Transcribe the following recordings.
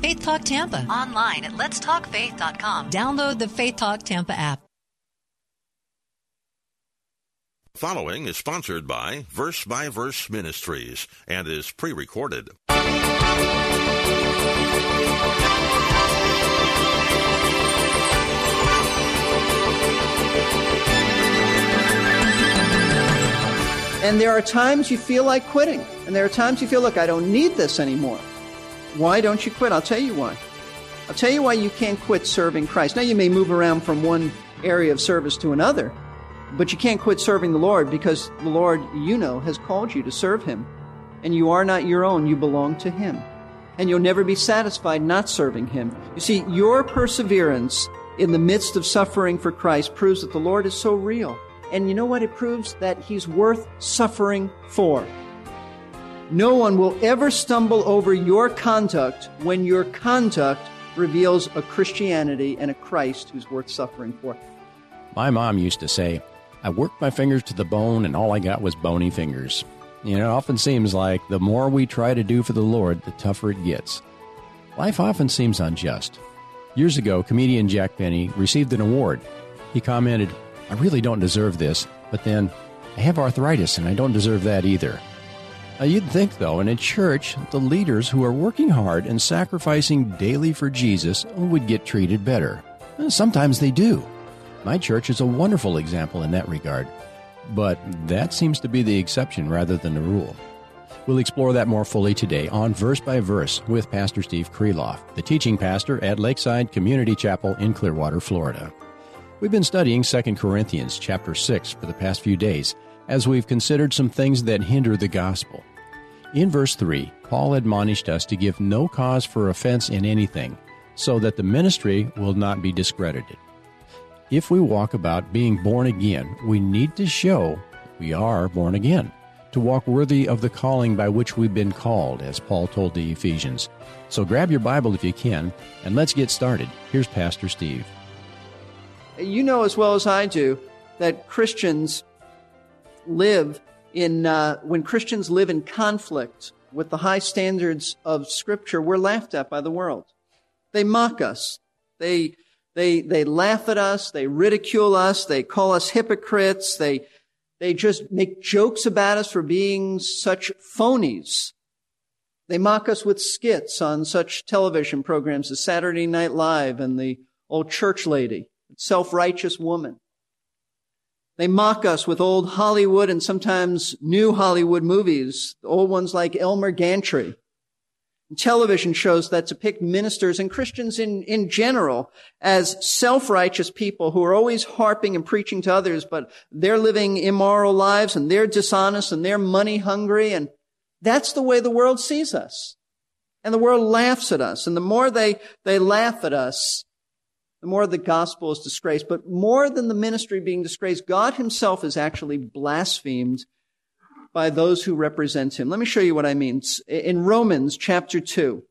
Faith Talk Tampa. Online at letstalkfaith.com. Download the Faith Talk Tampa app. Following is sponsored by Verse by Verse Ministries and is pre recorded. And there are times you feel like quitting. And there are times you feel, look, I don't need this anymore. Why don't you quit? I'll tell you why. I'll tell you why you can't quit serving Christ. Now, you may move around from one area of service to another, but you can't quit serving the Lord because the Lord, you know, has called you to serve Him. And you are not your own, you belong to Him. And you'll never be satisfied not serving Him. You see, your perseverance in the midst of suffering for Christ proves that the Lord is so real. And you know what? It proves that He's worth suffering for. No one will ever stumble over your conduct when your conduct reveals a Christianity and a Christ who's worth suffering for. My mom used to say, I worked my fingers to the bone and all I got was bony fingers. You know, it often seems like the more we try to do for the Lord, the tougher it gets. Life often seems unjust. Years ago, comedian Jack Benny received an award. He commented, I really don't deserve this, but then I have arthritis and I don't deserve that either. Now, you'd think, though, in a church, the leaders who are working hard and sacrificing daily for Jesus would get treated better. Uh, sometimes they do. My church is a wonderful example in that regard. But that seems to be the exception rather than the rule. We'll explore that more fully today on Verse by Verse with Pastor Steve Kreloff, the teaching pastor at Lakeside Community Chapel in Clearwater, Florida. We've been studying 2 Corinthians chapter 6 for the past few days as we've considered some things that hinder the gospel. In verse 3, Paul admonished us to give no cause for offense in anything, so that the ministry will not be discredited. If we walk about being born again, we need to show we are born again, to walk worthy of the calling by which we've been called, as Paul told the Ephesians. So grab your Bible if you can, and let's get started. Here's Pastor Steve. You know as well as I do that Christians live in, uh, when Christians live in conflict with the high standards of Scripture, we're laughed at by the world. They mock us. They, they, they laugh at us. They ridicule us. They call us hypocrites. They, they just make jokes about us for being such phonies. They mock us with skits on such television programs as Saturday Night Live and the old church lady, self-righteous woman. They mock us with old Hollywood and sometimes new Hollywood movies, old ones like Elmer Gantry. Television shows that depict ministers and Christians in, in general as self-righteous people who are always harping and preaching to others, but they're living immoral lives and they're dishonest and they're money hungry and that's the way the world sees us. And the world laughs at us. And the more they, they laugh at us, the more the gospel is disgraced. But more than the ministry being disgraced, God himself is actually blasphemed by those who represent him. Let me show you what I mean. In Romans chapter 2,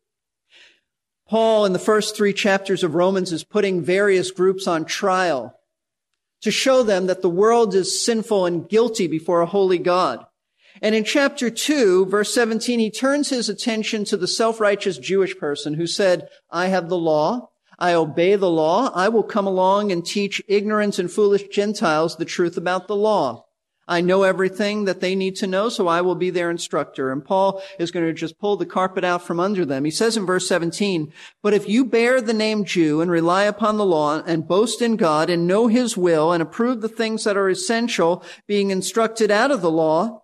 Paul in the first three chapters of Romans is putting various groups on trial to show them that the world is sinful and guilty before a holy God. And in chapter 2, verse 17, he turns his attention to the self-righteous Jewish person who said, I have the law. I obey the law. I will come along and teach ignorant and foolish Gentiles the truth about the law. I know everything that they need to know, so I will be their instructor. And Paul is going to just pull the carpet out from under them. He says in verse 17, but if you bear the name Jew and rely upon the law and boast in God and know his will and approve the things that are essential, being instructed out of the law,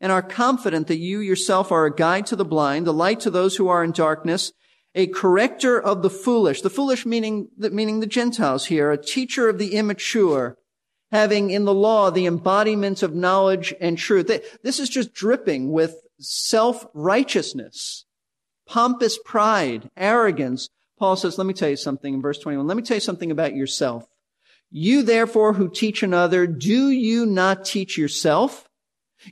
and are confident that you yourself are a guide to the blind, a light to those who are in darkness, a corrector of the foolish, the foolish meaning, meaning the Gentiles here, a teacher of the immature, having in the law the embodiment of knowledge and truth. This is just dripping with self-righteousness. pompous pride, arrogance. Paul says, let me tell you something in verse 21. Let me tell you something about yourself. You therefore who teach another, do you not teach yourself?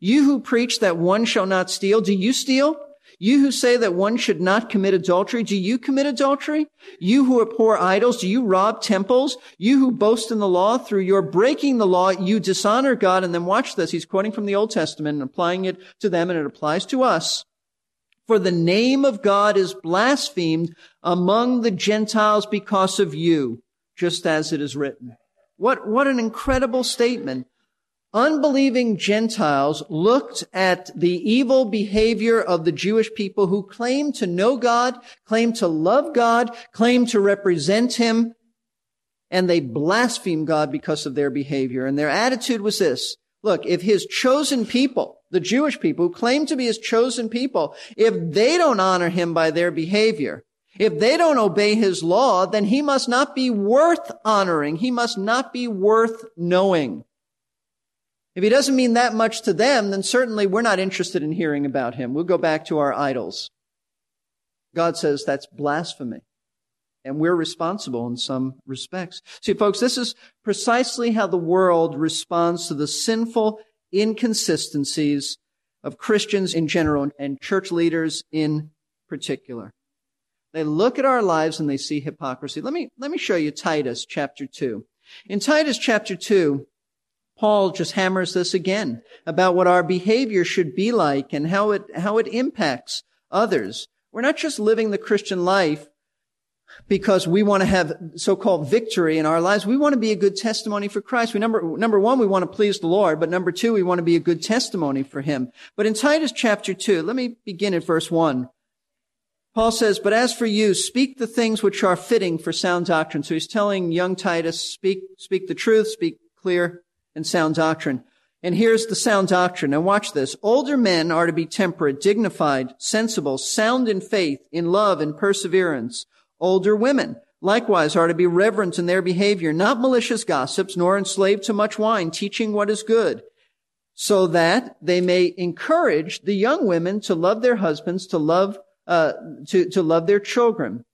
You who preach that one shall not steal, do you steal? You who say that one should not commit adultery, do you commit adultery? You who abhor idols, do you rob temples? You who boast in the law, through your breaking the law, you dishonor God. And then watch this. He's quoting from the Old Testament and applying it to them, and it applies to us. For the name of God is blasphemed among the Gentiles because of you, just as it is written. What, what an incredible statement unbelieving Gentiles looked at the evil behavior of the Jewish people who claimed to know God, claimed to love God, claimed to represent Him, and they blasphemed God because of their behavior. And their attitude was this. Look, if His chosen people, the Jewish people who claim to be His chosen people, if they don't honor Him by their behavior, if they don't obey His law, then He must not be worth honoring. He must not be worth knowing. If he doesn't mean that much to them, then certainly we're not interested in hearing about him. We'll go back to our idols. God says that's blasphemy. And we're responsible in some respects. See, folks, this is precisely how the world responds to the sinful inconsistencies of Christians in general and church leaders in particular. They look at our lives and they see hypocrisy. Let me, let me show you Titus chapter 2. In Titus chapter 2, Paul just hammers this again about what our behavior should be like and how it, how it impacts others. We're not just living the Christian life because we want to have so-called victory in our lives. We want to be a good testimony for Christ. We number, number one, we want to please the Lord, but number two, we want to be a good testimony for Him. But in Titus chapter two, let me begin at verse one. Paul says, but as for you, speak the things which are fitting for sound doctrine. So he's telling young Titus, speak, speak the truth, speak clear and sound doctrine. And here's the sound doctrine. Now watch this. Older men are to be temperate, dignified, sensible, sound in faith, in love, and perseverance. Older women likewise are to be reverent in their behavior, not malicious gossips, nor enslaved to much wine, teaching what is good, so that they may encourage the young women to love their husbands, to love, uh, to, to love their children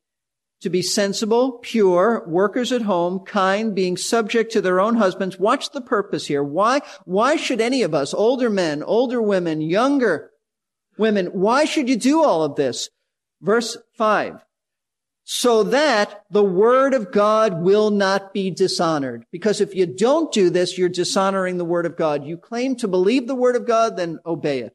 to be sensible, pure, workers at home, kind, being subject to their own husbands. Watch the purpose here. Why, why should any of us, older men, older women, younger women, why should you do all of this? Verse five. So that the word of God will not be dishonored. Because if you don't do this, you're dishonoring the word of God. You claim to believe the word of God, then obey it.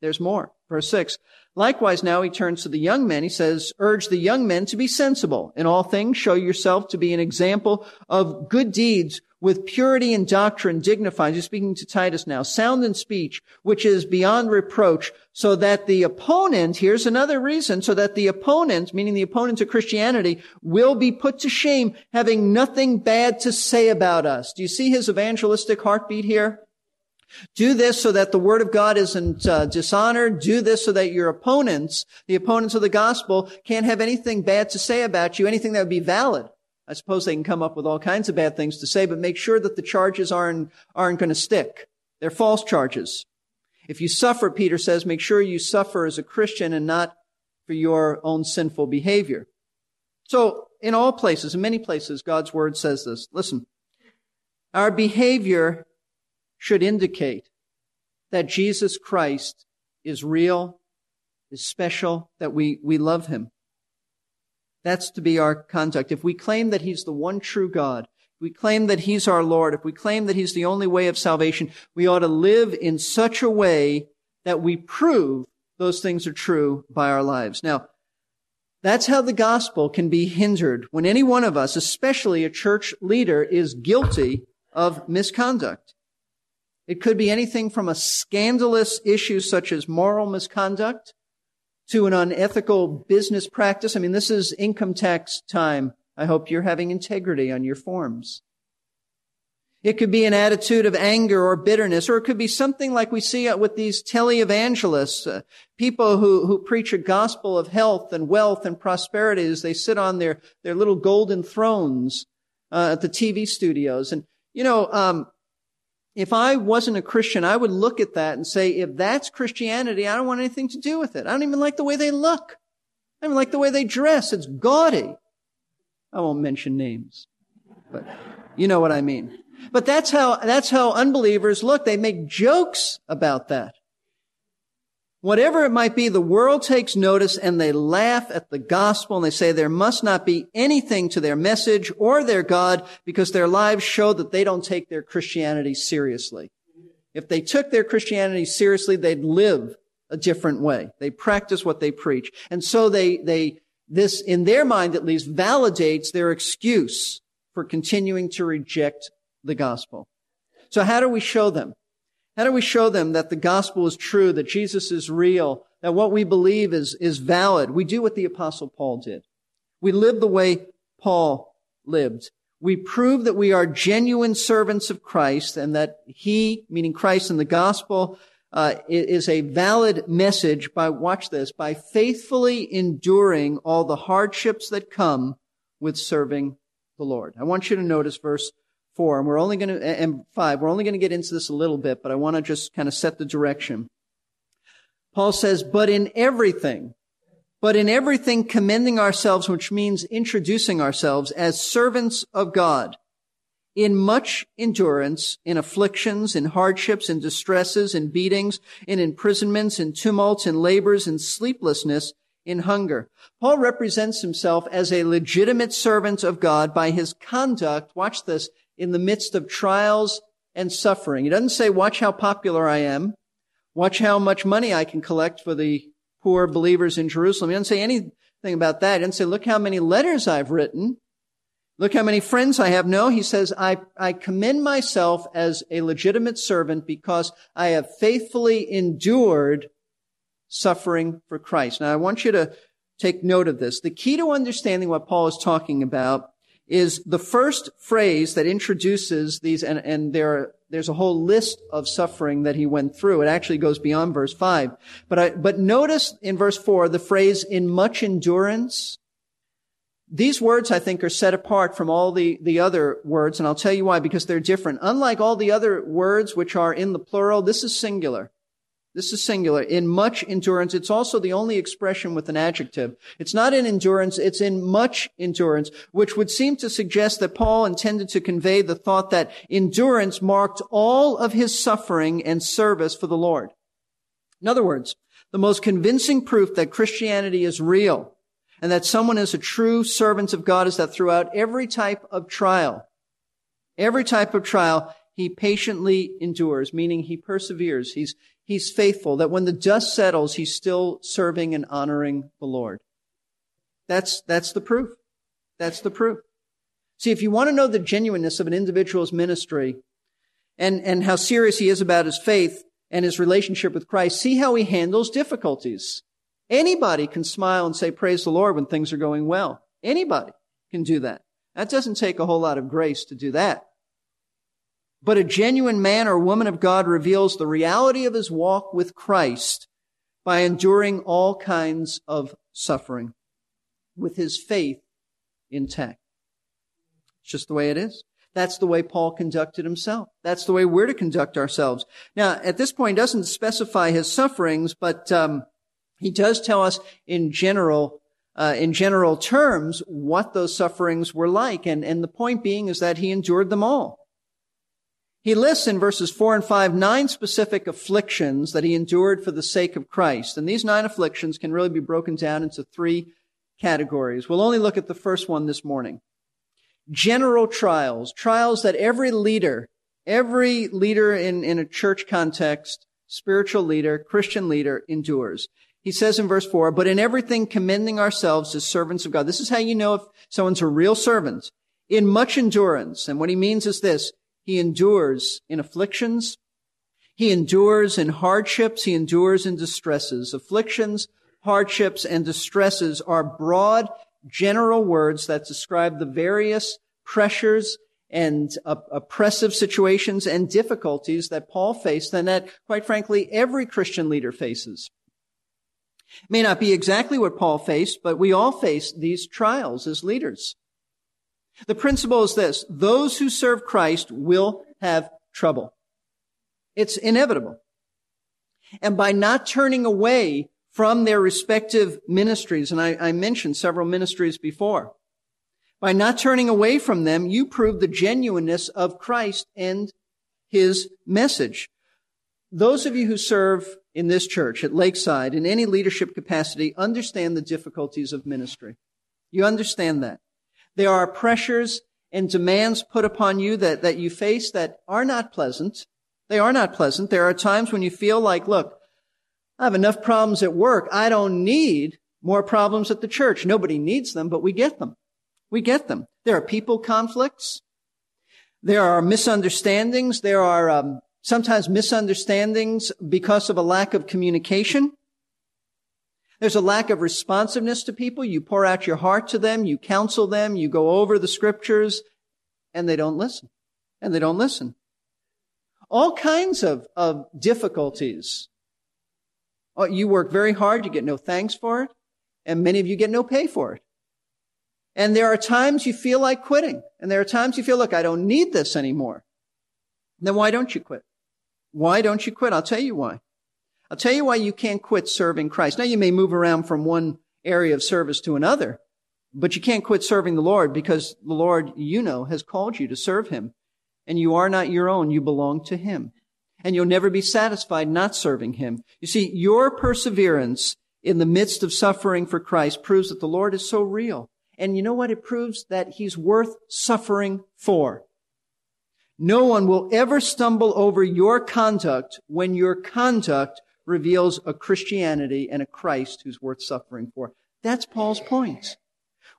There's more. Verse six. Likewise, now he turns to the young men. He says, urge the young men to be sensible in all things. Show yourself to be an example of good deeds with purity and doctrine dignified. He's speaking to Titus now. Sound in speech, which is beyond reproach, so that the opponent, here's another reason, so that the opponent, meaning the opponent of Christianity, will be put to shame, having nothing bad to say about us. Do you see his evangelistic heartbeat here? Do this so that the word of God isn't uh, dishonored. Do this so that your opponents, the opponents of the gospel, can't have anything bad to say about you, anything that would be valid. I suppose they can come up with all kinds of bad things to say, but make sure that the charges aren't, aren't going to stick. They're false charges. If you suffer, Peter says, make sure you suffer as a Christian and not for your own sinful behavior. So, in all places, in many places, God's word says this. Listen, our behavior should indicate that Jesus Christ is real, is special, that we, we love him. That's to be our conduct. If we claim that he's the one true God, if we claim that he's our Lord, if we claim that he's the only way of salvation, we ought to live in such a way that we prove those things are true by our lives. Now, that's how the gospel can be hindered when any one of us, especially a church leader, is guilty of misconduct. It could be anything from a scandalous issue such as moral misconduct to an unethical business practice. I mean, this is income tax time. I hope you're having integrity on your forms. It could be an attitude of anger or bitterness, or it could be something like we see with these televangelists, uh, people who, who preach a gospel of health and wealth and prosperity as they sit on their, their little golden thrones uh, at the TV studios. And, you know, um, if I wasn't a Christian, I would look at that and say, if that's Christianity, I don't want anything to do with it. I don't even like the way they look. I mean, like the way they dress, it's gaudy. I won't mention names, but you know what I mean. But that's how, that's how unbelievers look. They make jokes about that. Whatever it might be, the world takes notice and they laugh at the gospel and they say there must not be anything to their message or their God because their lives show that they don't take their Christianity seriously. If they took their Christianity seriously, they'd live a different way. They practice what they preach. And so they, they, this, in their mind at least, validates their excuse for continuing to reject the gospel. So how do we show them? How do we show them that the gospel is true, that Jesus is real, that what we believe is, is valid? We do what the apostle Paul did. We live the way Paul lived. We prove that we are genuine servants of Christ and that he, meaning Christ and the gospel, uh, is a valid message by, watch this, by faithfully enduring all the hardships that come with serving the Lord. I want you to notice verse 4, and we're only going to, and 5, we're only going to get into this a little bit, but I want to just kind of set the direction. Paul says, but in everything, but in everything commending ourselves, which means introducing ourselves as servants of God, in much endurance, in afflictions, in hardships, in distresses, in beatings, in imprisonments, in tumults, in labors, in sleeplessness, in hunger. Paul represents himself as a legitimate servant of God by his conduct, watch this, in the midst of trials and suffering. He doesn't say, watch how popular I am. Watch how much money I can collect for the poor believers in Jerusalem. He doesn't say anything about that. He doesn't say, look how many letters I've written. Look how many friends I have. No, he says, I, I commend myself as a legitimate servant because I have faithfully endured suffering for Christ. Now I want you to take note of this. The key to understanding what Paul is talking about is the first phrase that introduces these, and, and there, there's a whole list of suffering that he went through. It actually goes beyond verse five. But I, but notice in verse four, the phrase in much endurance. These words, I think, are set apart from all the, the other words, and I'll tell you why, because they're different. Unlike all the other words which are in the plural, this is singular. This is singular. In much endurance, it's also the only expression with an adjective. It's not in endurance, it's in much endurance, which would seem to suggest that Paul intended to convey the thought that endurance marked all of his suffering and service for the Lord. In other words, the most convincing proof that Christianity is real and that someone is a true servant of God is that throughout every type of trial, every type of trial, he patiently endures, meaning he perseveres. He's, he's faithful, that when the dust settles, he's still serving and honoring the Lord. That's, that's the proof. That's the proof. See, if you want to know the genuineness of an individual's ministry and, and how serious he is about his faith and his relationship with Christ, see how he handles difficulties. Anybody can smile and say, praise the Lord when things are going well. Anybody can do that. That doesn't take a whole lot of grace to do that. But a genuine man or woman of God reveals the reality of his walk with Christ by enduring all kinds of suffering with his faith intact. It's just the way it is. That's the way Paul conducted himself. That's the way we're to conduct ourselves. Now, at this point, he doesn't specify his sufferings, but um, he does tell us in general, uh, in general terms, what those sufferings were like. And, and the point being is that he endured them all. He lists in verses 4 and 5 nine specific afflictions that he endured for the sake of Christ. And these nine afflictions can really be broken down into three categories. We'll only look at the first one this morning. General trials, trials that every leader, every leader in, in a church context, spiritual leader, Christian leader endures. He says in verse 4, but in everything commending ourselves as servants of God. This is how you know if someone's a real servant. In much endurance. And what he means is this, he endures in afflictions. He endures in hardships. He endures in distresses. Afflictions, hardships, and distresses are broad, general words that describe the various pressures and uh, oppressive situations and difficulties that Paul faced and that, quite frankly, every Christian leader faces. It may not be exactly what Paul faced, but we all face these trials as leaders. The principle is this. Those who serve Christ will have trouble. It's inevitable. And by not turning away from their respective ministries. And I, I mentioned several ministries before. By not turning away from them, you prove the genuineness of Christ and his message. Those of you who serve in this church at Lakeside in any leadership capacity understand the difficulties of ministry. You understand that. There are pressures and demands put upon you that, that you face that are not pleasant. They are not pleasant. There are times when you feel like, look, I have enough problems at work. I don't need more problems at the church. Nobody needs them, but we get them. We get them. There are people conflicts. There are misunderstandings. There are um, sometimes misunderstandings because of a lack of communication. There's a lack of responsiveness to people. You pour out your heart to them. You counsel them. You go over the scriptures and they don't listen. And they don't listen. All kinds of, of difficulties. Oh, you work very hard. You get no thanks for it. And many of you get no pay for it. And there are times you feel like quitting. And there are times you feel, look, I don't need this anymore. Then why don't you quit? Why don't you quit? I'll tell you why. I'll tell you why you can't quit serving Christ. Now you may move around from one area of service to another, but you can't quit serving the Lord because the Lord, you know, has called you to serve Him. And you are not your own. You belong to Him. And you'll never be satisfied not serving Him. You see, your perseverance in the midst of suffering for Christ proves that the Lord is so real and you know what? It proves that he's worth suffering for. No one will ever stumble over your conduct when your conduct reveals a Christianity and a Christ who's worth suffering for. That's Paul's point.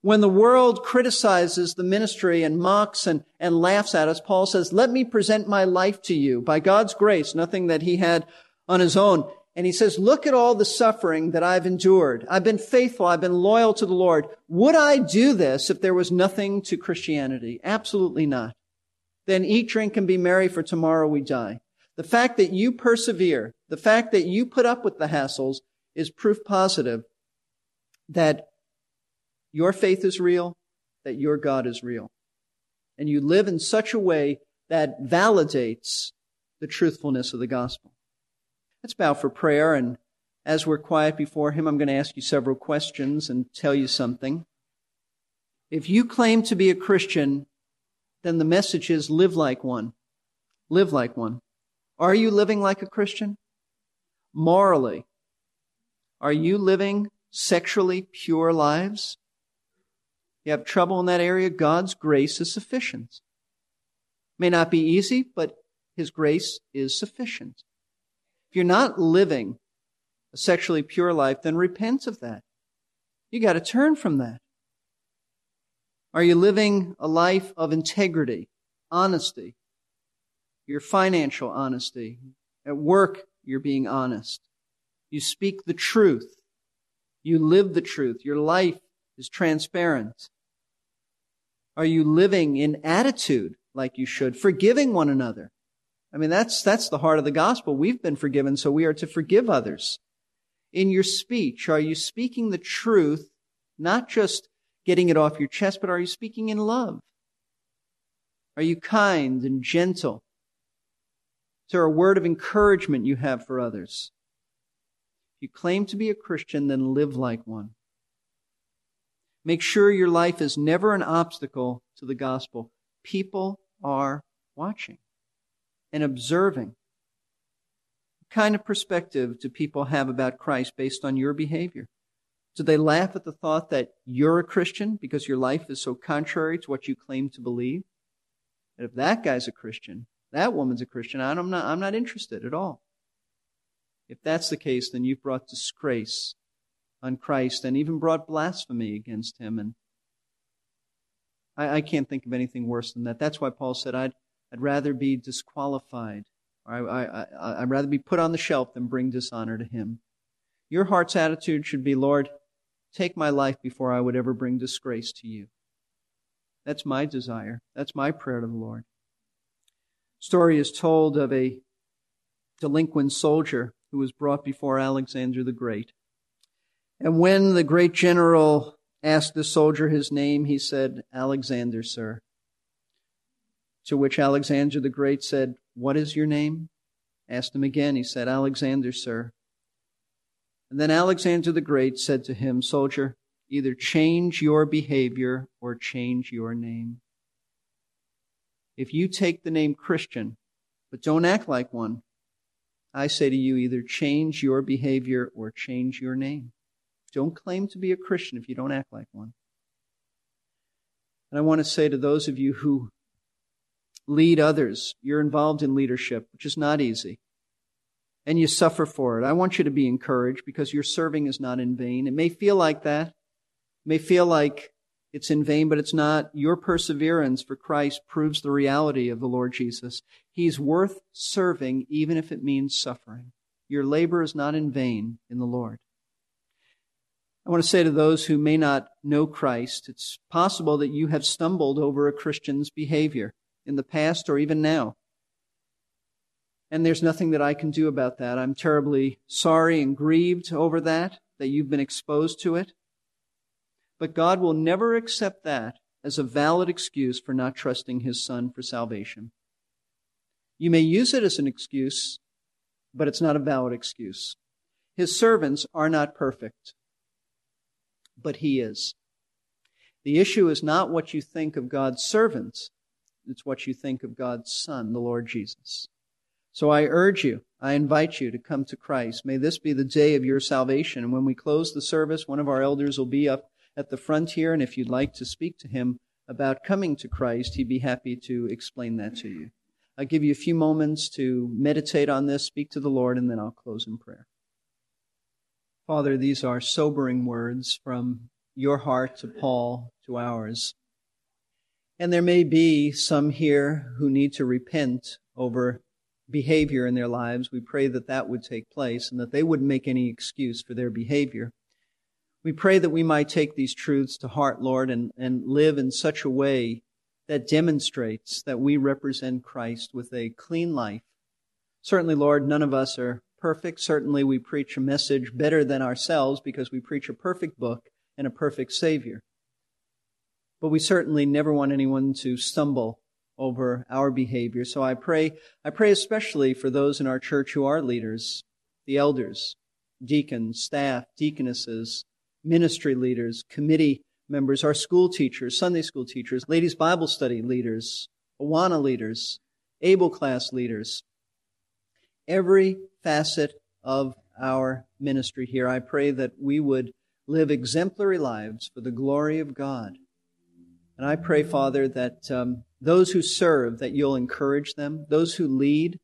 When the world criticizes the ministry and mocks and, and laughs at us, Paul says, let me present my life to you by God's grace, nothing that he had on his own. And he says, look at all the suffering that I've endured. I've been faithful. I've been loyal to the Lord. Would I do this if there was nothing to Christianity? Absolutely not. Then eat, drink, and be merry, for tomorrow we die. The fact that you persevere, the fact that you put up with the hassles is proof positive that your faith is real, that your God is real. And you live in such a way that validates the truthfulness of the gospel. Let's bow for prayer. And as we're quiet before Him, I'm going to ask you several questions and tell you something. If you claim to be a Christian, then the message is live like one. Live like one. Are you living like a Christian? Morally, are you living sexually pure lives? You have trouble in that area? God's grace is sufficient. May not be easy, but His grace is sufficient. If you're not living a sexually pure life, then repent of that. You got to turn from that. Are you living a life of integrity, honesty, your financial honesty? At work, you're being honest. You speak the truth. You live the truth. Your life is transparent. Are you living in attitude like you should, forgiving one another? I mean, that's, that's the heart of the gospel. We've been forgiven, so we are to forgive others. In your speech, are you speaking the truth, not just getting it off your chest, but are you speaking in love? Are you kind and gentle? Is there a word of encouragement you have for others? If you claim to be a Christian, then live like one. Make sure your life is never an obstacle to the gospel. People are watching and observing. What kind of perspective do people have about Christ based on your behavior? Do they laugh at the thought that you're a Christian because your life is so contrary to what you claim to believe? That if that guy's a Christian, that woman's a Christian, I'm not, I'm not interested at all. If that's the case, then you've brought disgrace on Christ and even brought blasphemy against him. And I, I can't think of anything worse than that. That's why Paul said, I'd, I'd rather be disqualified. Or I, I, I, I'd rather be put on the shelf than bring dishonor to him. Your heart's attitude should be, Lord, take my life before I would ever bring disgrace to you. That's my desire. That's my prayer to the Lord. Story is told of a delinquent soldier who was brought before Alexander the Great. And when the great general asked the soldier his name, he said, Alexander, sir. To which Alexander the Great said, What is your name? Asked him again. He said, Alexander, sir. And then Alexander the Great said to him, Soldier, either change your behavior or change your name. If you take the name Christian, but don't act like one, I say to you, either change your behavior or change your name. Don't claim to be a Christian if you don't act like one. And I want to say to those of you who lead others, you're involved in leadership, which is not easy, and you suffer for it. I want you to be encouraged because your serving is not in vain. It may feel like that, it may feel like it's in vain, but it's not. Your perseverance for Christ proves the reality of the Lord Jesus. He's worth serving even if it means suffering. Your labor is not in vain in the Lord. I want to say to those who may not know Christ, it's possible that you have stumbled over a Christian's behavior in the past or even now. And there's nothing that I can do about that. I'm terribly sorry and grieved over that, that you've been exposed to it. But God will never accept that as a valid excuse for not trusting His Son for salvation. You may use it as an excuse, but it's not a valid excuse. His servants are not perfect but he is. The issue is not what you think of God's servants, it's what you think of God's Son, the Lord Jesus. So I urge you, I invite you to come to Christ. May this be the day of your salvation. And when we close the service, one of our elders will be up at the frontier, and if you'd like to speak to him about coming to Christ, he'd be happy to explain that to you. I'll give you a few moments to meditate on this, speak to the Lord, and then I'll close in prayer. Father, these are sobering words from your heart to Paul to ours. And there may be some here who need to repent over behavior in their lives. We pray that that would take place and that they wouldn't make any excuse for their behavior. We pray that we might take these truths to heart, Lord, and, and live in such a way that demonstrates that we represent Christ with a clean life. Certainly, Lord, none of us are perfect. Certainly, we preach a message better than ourselves because we preach a perfect book and a perfect Savior. But we certainly never want anyone to stumble over our behavior. So I pray, I pray especially for those in our church who are leaders, the elders, deacons, staff, deaconesses, ministry leaders, committee members, our school teachers, Sunday school teachers, ladies Bible study leaders, Awana leaders, Able class leaders, every facet of our ministry here. I pray that we would live exemplary lives for the glory of God. And I pray, Father, that um, those who serve, that you'll encourage them. Those who lead,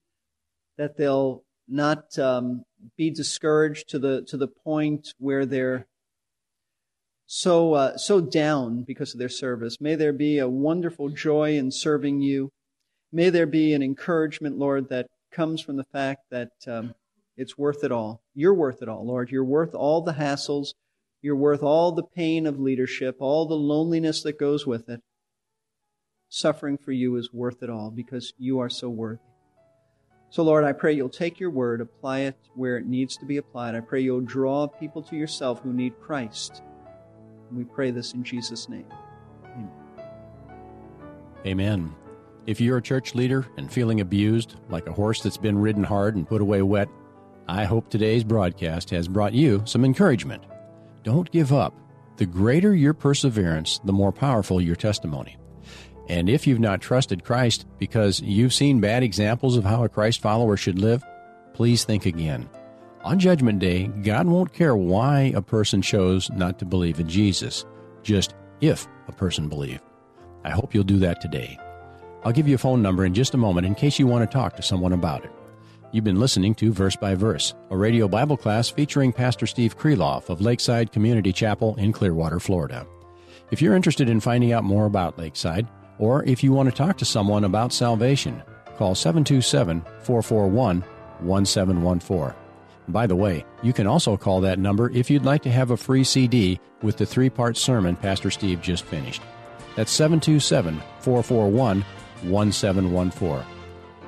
that they'll not um, be discouraged to the to the point where they're so uh, so down because of their service. May there be a wonderful joy in serving you. May there be an encouragement, Lord, that comes from the fact that um, it's worth it all. You're worth it all, Lord. You're worth all the hassles. You're worth all the pain of leadership, all the loneliness that goes with it. Suffering for you is worth it all because you are so worthy. So, Lord, I pray you'll take your word, apply it where it needs to be applied. I pray you'll draw people to yourself who need Christ. And we pray this in Jesus' name. Amen. Amen. If you're a church leader and feeling abused, like a horse that's been ridden hard and put away wet, I hope today's broadcast has brought you some encouragement. Don't give up. The greater your perseverance, the more powerful your testimony. And if you've not trusted Christ because you've seen bad examples of how a Christ follower should live, please think again. On Judgment Day, God won't care why a person chose not to believe in Jesus, just if a person believed. I hope you'll do that today. I'll give you a phone number in just a moment in case you want to talk to someone about it. You've been listening to Verse by Verse, a radio Bible class featuring Pastor Steve Kreloff of Lakeside Community Chapel in Clearwater, Florida. If you're interested in finding out more about Lakeside, or if you want to talk to someone about salvation, call 727 441 1714. By the way, you can also call that number if you'd like to have a free CD with the three part sermon Pastor Steve just finished. That's 727 441 1714.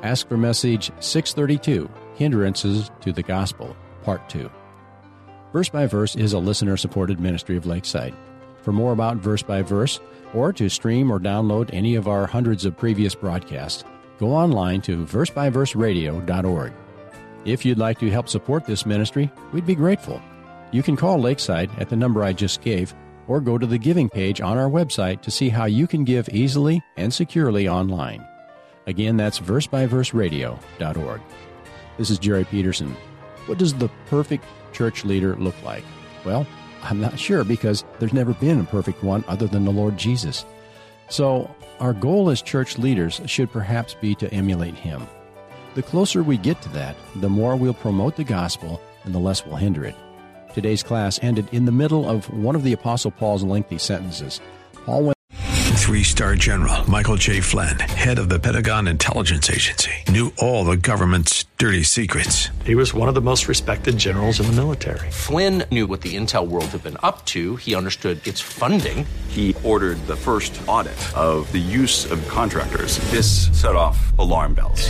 Ask for message 632 Hindrances to the Gospel, Part 2. Verse by Verse is a listener supported ministry of Lakeside. For more about Verse by Verse, or to stream or download any of our hundreds of previous broadcasts, go online to versebyverseradio.org. If you'd like to help support this ministry, we'd be grateful. You can call Lakeside at the number I just gave or go to the giving page on our website to see how you can give easily and securely online. Again, that's versebyverseradio.org. This is Jerry Peterson. What does the perfect church leader look like? Well, I'm not sure because there's never been a perfect one other than the Lord Jesus. So, our goal as church leaders should perhaps be to emulate him. The closer we get to that, the more we'll promote the gospel and the less we'll hinder it. Today's class ended in the middle of one of the Apostle Paul's lengthy sentences. Paul went Three star general Michael J. Flynn, head of the Pentagon Intelligence Agency, knew all the government's dirty secrets. He was one of the most respected generals in the military. Flynn knew what the intel world had been up to. He understood its funding. He ordered the first audit of the use of contractors. This set off alarm bells.